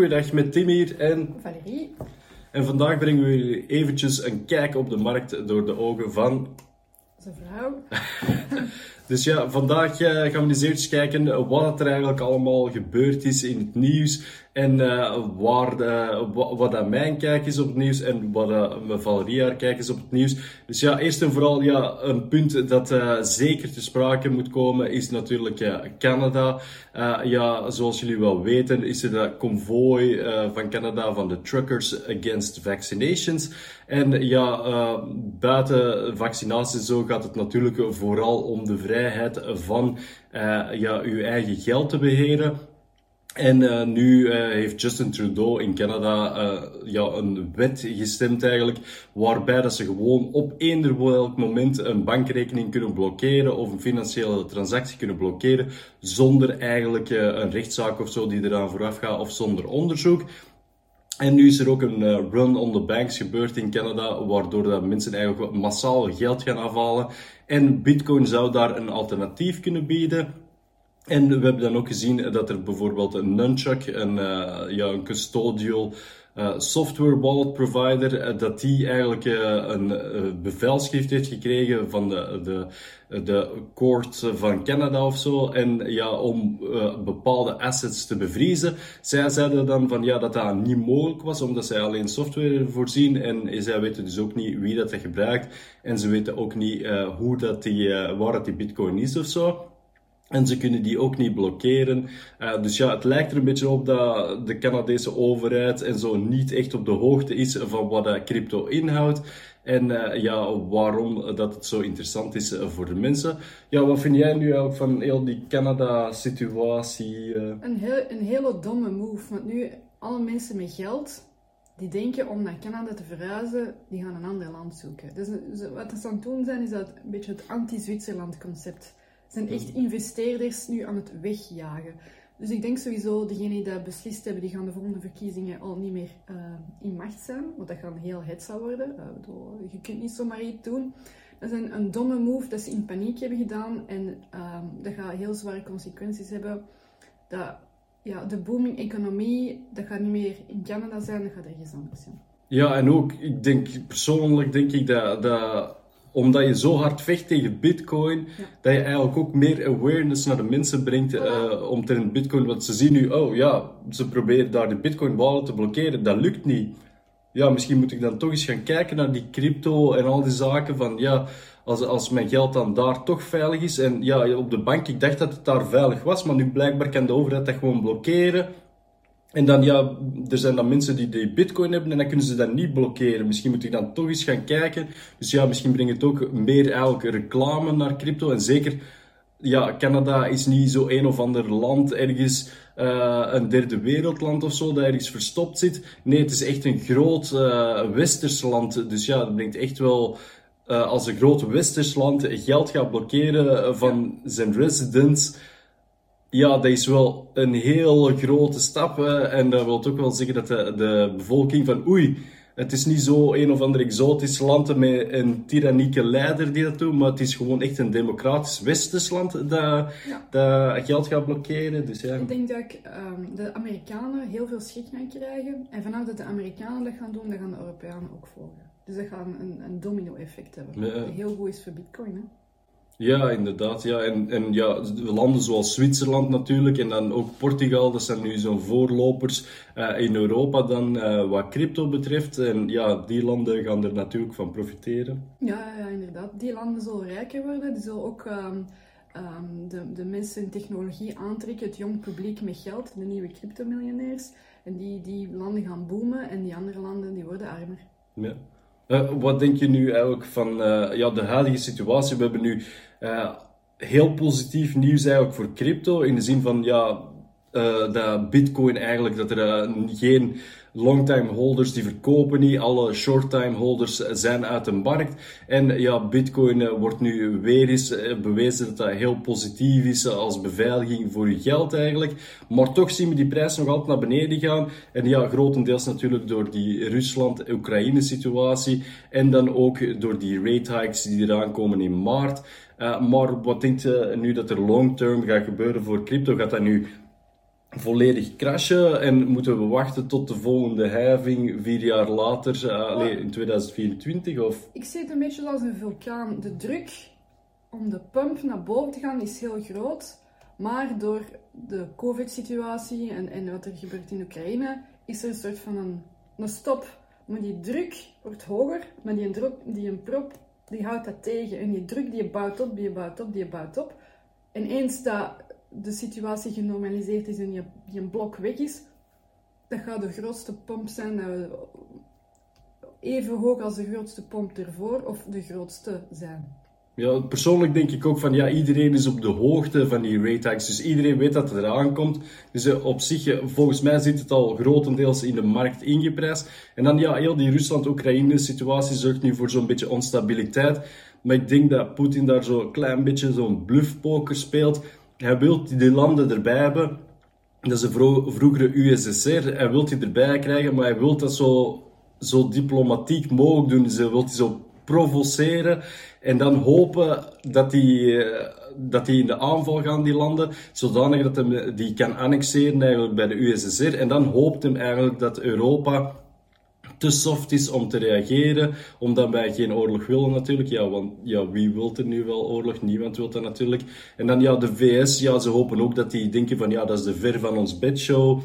goeiedag met Tim hier en... Valerie. En vandaag brengen we jullie eventjes een kijk op de markt door de ogen van... Zijn vrouw. Dus ja, vandaag uh, gaan we eens eventjes kijken wat er eigenlijk allemaal gebeurd is in het nieuws. En uh, waar de, wat, dat mijn kijk is op het nieuws en wat uh, Valerie haar kijk is op het nieuws. Dus ja, eerst en vooral ja, een punt dat uh, zeker te sprake moet komen is natuurlijk Canada. ja, zoals jullie wel weten is er dat konvooi van Canada van de Truckers Against Vaccinations. En ja, buiten vaccinatie zo gaat het natuurlijk vooral om de vrijheid van ja, uw eigen geld te beheren. En uh, nu uh, heeft Justin Trudeau in Canada uh, ja, een wet gestemd eigenlijk, waarbij dat ze gewoon op eender welk moment een bankrekening kunnen blokkeren of een financiële transactie kunnen blokkeren, zonder eigenlijk een rechtszaak of zo die eraan vooraf gaat of zonder onderzoek. En nu is er ook een run on the banks gebeurd in Canada, waardoor dat mensen eigenlijk massaal geld gaan afhalen. En Bitcoin zou daar een alternatief kunnen bieden. En we hebben dan ook gezien dat er bijvoorbeeld een Nunchuck, een, uh, ja, een custodial uh, software wallet provider, uh, dat die eigenlijk een bevelschrift heeft gekregen van de, de, de court van Canada of zo. En ja, om bepaalde assets te bevriezen. Zij zeiden dan van ja, dat dat niet mogelijk was, omdat zij alleen software voorzien. En zij weten dus ook niet wie dat, dat gebruikt. En ze weten ook niet hoe dat die, waar dat die bitcoin is of zo. En ze kunnen die ook niet blokkeren. Uh, dus ja, het lijkt er een beetje op dat de Canadese overheid en zo niet echt op de hoogte is van wat uh, crypto inhoudt. En uh, ja, waarom dat het zo interessant is voor de mensen. Ja, wat vind jij nu eigenlijk van heel die Canada-situatie? Een, heel, een hele domme move. Want nu, alle mensen met geld, die denken om naar Canada te verhuizen, die gaan een ander land zoeken. Dus wat ze aan het doen zijn, is dat een beetje het anti-Zwitserland concept zijn echt investeerders nu aan het wegjagen. Dus ik denk sowieso, degenen die dat beslist hebben, die gaan de volgende verkiezingen al niet meer uh, in macht zijn. Want dat gaat heel het zou worden. Uh, bedoel, je kunt niet zomaar iets doen. Dat is een, een, domme move dat ze in paniek hebben gedaan. En uh, dat gaat heel zware consequenties hebben. Dat, ja, de booming economie, dat gaat niet meer in Canada zijn, dat gaat ergens anders zijn. Ja, en ook, ik denk persoonlijk denk ik dat, dat omdat je zo hard vecht tegen bitcoin, dat je eigenlijk ook meer awareness naar de mensen brengt uh, omtrent bitcoin. Want ze zien nu, oh ja, ze proberen daar de bitcoin wallet te blokkeren, dat lukt niet. Ja, misschien moet ik dan toch eens gaan kijken naar die crypto en al die zaken van, ja, als, als mijn geld dan daar toch veilig is. En ja, op de bank, ik dacht dat het daar veilig was, maar nu blijkbaar kan de overheid dat gewoon blokkeren. En dan, ja, er zijn dan mensen die die bitcoin hebben en dan kunnen ze dat niet blokkeren. Misschien moet ik dan toch eens gaan kijken. Dus ja, misschien brengt het ook meer eigenlijk reclame naar crypto. En zeker, ja, Canada is niet zo een of ander land ergens, uh, een derde wereldland of zo, dat ergens verstopt zit. Nee, het is echt een groot uh, westers land. Dus ja, dat brengt echt wel uh, als een groot westers land geld gaat blokkeren van zijn residents ja, dat is wel een heel grote stap. En dat wil ook wel zeggen dat de, de bevolking van oei, het is niet zo een of ander exotisch land met een tyrannieke leider die dat doet, maar het is gewoon echt een democratisch westers land dat, dat geld gaat blokkeren. Dus ja. Ik denk dat um, de Amerikanen heel veel schrik gaan krijgen. En vanaf dat de Amerikanen dat gaan doen, dan gaan de Europeanen ook volgen. Dus dat gaat een, een domino-effect hebben. Ja. Heel goed is voor Bitcoin. Hè? Ja, inderdaad. Ja. En, en ja, landen zoals Zwitserland natuurlijk en dan ook Portugal, dat zijn nu zo'n voorlopers uh, in Europa dan uh, wat crypto betreft. En ja, die landen gaan er natuurlijk van profiteren. Ja, ja inderdaad. Die landen zullen rijker worden. Die zullen ook um, um, de, de mensen in technologie aantrekken, het jong publiek met geld, de nieuwe cryptomiljonairs. En die, die landen gaan boomen en die andere landen die worden armer. Ja. Uh, wat denk je nu eigenlijk van uh, ja, de huidige situatie? We hebben nu uh, heel positief nieuws eigenlijk voor crypto. In de zin van ja, dat Bitcoin eigenlijk, dat er geen longtime holders die verkopen niet, alle short-time holders zijn uit de markt. En ja, Bitcoin wordt nu weer eens bewezen dat dat heel positief is als beveiliging voor je geld eigenlijk. Maar toch zien we die prijs nog altijd naar beneden gaan. En ja, grotendeels natuurlijk door die Rusland-Oekraïne situatie. En dan ook door die rate hikes die eraan komen in maart. Maar wat denkt je nu dat er long term gaat gebeuren voor crypto? Gaat dat nu volledig crashen en moeten we wachten tot de volgende hijving vier jaar later, uh, in 2024? Of? Ik zie het een beetje als een vulkaan. De druk om de pump naar boven te gaan is heel groot, maar door de COVID-situatie en, en wat er gebeurt in Oekraïne, is er een soort van een, een stop. Maar die druk wordt hoger, maar die, druk, die een prop die houdt dat tegen. En die druk die bouwt op, die bouwt op, die bouwt op. En eens dat de situatie genormaliseerd is en je, je blok weg is, dat gaat de grootste pomp zijn we even hoog als de grootste pomp ervoor of de grootste zijn. Ja, persoonlijk denk ik ook van ja, iedereen is op de hoogte van die rate hikes. Dus iedereen weet dat het eraan komt. Dus uh, op zich, uh, volgens mij zit het al grotendeels in de markt ingeprijsd. En dan ja, heel die Rusland-Oekraïne situatie zorgt nu voor zo'n beetje onstabiliteit. Maar ik denk dat Poetin daar zo'n klein beetje zo'n bluffpoker speelt. Hij wil die landen erbij hebben. Dat is een vroegere USSR. Hij wil die erbij krijgen, maar hij wil dat zo, zo diplomatiek mogelijk doen. Dus hij wil die zo provoceren en dan hopen dat die, eh, dat die in de aanval gaan, die landen, zodanig dat hij die kan annexeren eigenlijk bij de USSR. En dan hoopt hem eigenlijk dat Europa te soft is om te reageren, omdat wij geen oorlog willen natuurlijk. Ja, want ja, wie wil er nu wel oorlog? Niemand wil dat natuurlijk. En dan ja, de VS, ja, ze hopen ook dat die denken van ja, dat is de ver van ons bedshow.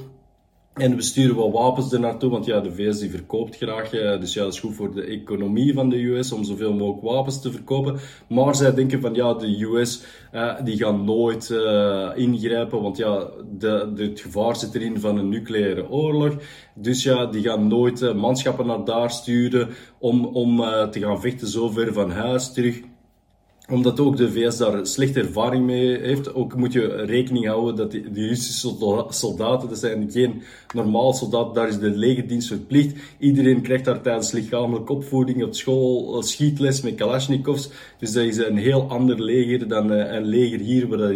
En we sturen wel wapens er naartoe, want ja, de VS die verkoopt graag. Eh, dus ja, dat is goed voor de economie van de US om zoveel mogelijk wapens te verkopen. Maar zij denken van ja, de US uh, die gaan nooit uh, ingrijpen, want ja, de, het gevaar zit erin van een nucleaire oorlog. Dus ja, die gaan nooit manschappen naar daar sturen om, om te gaan vechten zo ver van huis terug omdat ook de VS daar slechte ervaring mee heeft. Ook moet je rekening houden dat die, Russische soldaten, dat zijn geen normaal soldaten, daar is de legerdienst verplicht. Iedereen krijgt daar tijdens lichamelijke opvoeding op school schietles met Kalashnikovs. Dus dat is een heel ander leger dan eh, een leger hier, waar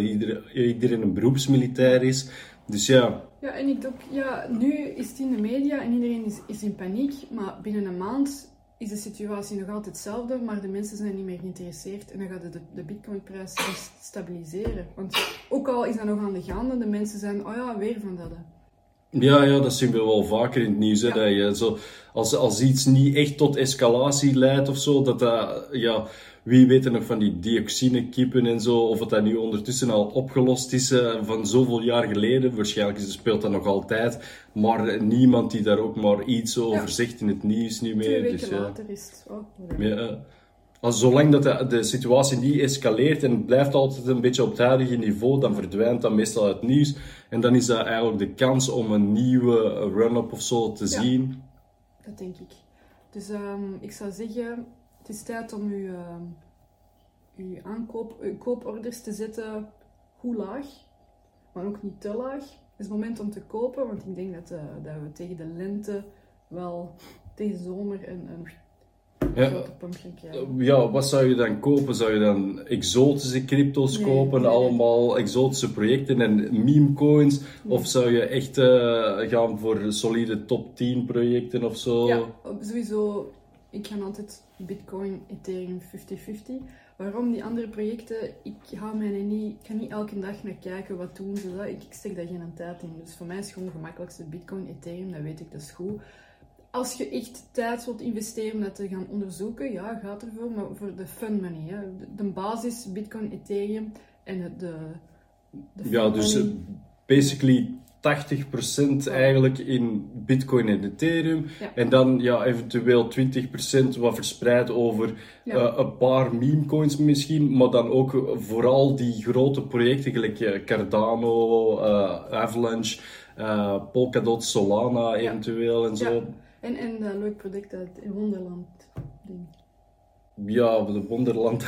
iedereen een beroepsmilitair is. Dus ja. Ja, en ik ook, ja, nu is het in de media en iedereen is in paniek, maar binnen een maand is de situatie nog altijd hetzelfde, maar de mensen zijn niet meer geïnteresseerd en dan gaat de, de bitcoinprijs stabiliseren. Want ook al is dat nog aan de gaande, de mensen zijn, oh ja, weer van dat. Ja, ja, dat zien we wel vaker in het nieuws. Hè, dat je zo, als, als iets niet echt tot escalatie leidt of zo, dat dat, ja, wie weet er nog van die dioxinekippen en zo, of het dat nu ondertussen al opgelost is uh, van zoveel jaar geleden. Waarschijnlijk speelt dat nog altijd, maar niemand die daar ook maar iets over zegt in het nieuws niet meer. Twee weken dus, later is het ook. Ja, als, zolang dat de, de, situatie niet escaleert en blijft altijd een beetje op het huidige niveau, dan verdwijnt dat meestal het nieuws. En dan is dat eigenlijk de kans om een nieuwe run-up of zo te ja, zien. Dat denk ik. Dus um, ik zou zeggen, is tijd om uw, uh, uw, aankoop, uw kooporders te zetten hoe laag, maar ook niet te laag. Het is het moment om te kopen, want ik denk dat, uh, dat we tegen de lente wel, tegen zomer een, een ja. ja, wat zou je dan kopen? Zou je dan exotische crypto's kopen, allemaal exotische projecten en meme coins? Of zou je echt uh, gaan voor solide top 10 projecten of zo? Ja, sowieso ik ga altijd Bitcoin, Ethereum 50-50. Waarom die andere projecten? Ik, hou mij niet, ik ga niet elke dag naar kijken wat doen ze. Dat. Ik, ik steek daar geen tijd in. Dus voor mij is het gewoon het gemakkelijkste Bitcoin, Ethereum, dat weet ik, dat is goed. Als je echt tijd wilt investeren om dat te gaan onderzoeken, ja, gaat ervoor. Maar voor de fun money, hè. De, basis Bitcoin, Ethereum en de, de Ja, dus basically 80% eigenlijk in Bitcoin en Ethereum. En dan ja, eventueel 20% wat verspreid over uh, een paar meme coins misschien. Maar dan ook vooral die grote projecten, gelijk uh, Cardano, uh, Avalanche, Polkadot, Solana eventueel en zo. En, en een leuk product uit Wonderland. Ding ja, de Wonderland.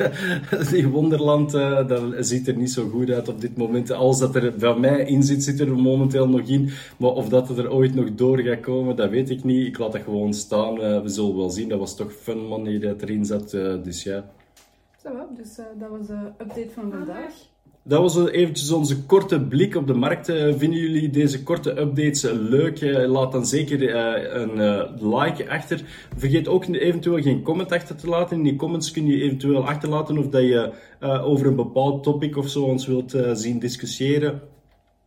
die Wonderland, uh, dat ziet er niet zo goed uit op dit moment. Als dat er van mij in zit, zit er momenteel nog in. Maar of dat er ooit nog door gaat komen, dat weet ik niet. Ik laat dat gewoon staan. Uh, we zullen wel zien. Dat was toch fun money dat erin zat. Uh, dus ja. Zo, dus dat was de update van vandaag. Dat was eventjes onze korte blik op de markt. Eh, vinden jullie deze korte updates eh, leuk? Eh, laat dan zeker een like achter. Vergeet ook eventueel geen comment achter te laten. In die comments kun je eventueel achterlaten of dat je over een bepaald topic of zo ons wilt zien discussiëren.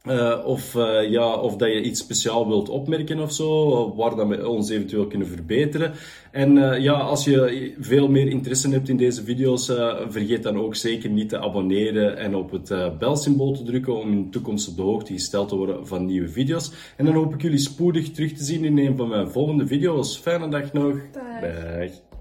Uh, of, uh, ja, of dat je iets speciaal wilt opmerken of zo, waar dat we ons eventueel kunnen verbeteren. En uh, ja, als je veel meer interesse hebt in deze video's, vergeet dan ook zeker niet te abonneren en op het belsymbool te drukken om in de toekomst op de hoogte gesteld te worden van nieuwe video's. En dan hoop ik jullie spoedig terug te zien in een van mijn volgende video's. Fijne dag nog. Dag. Dag.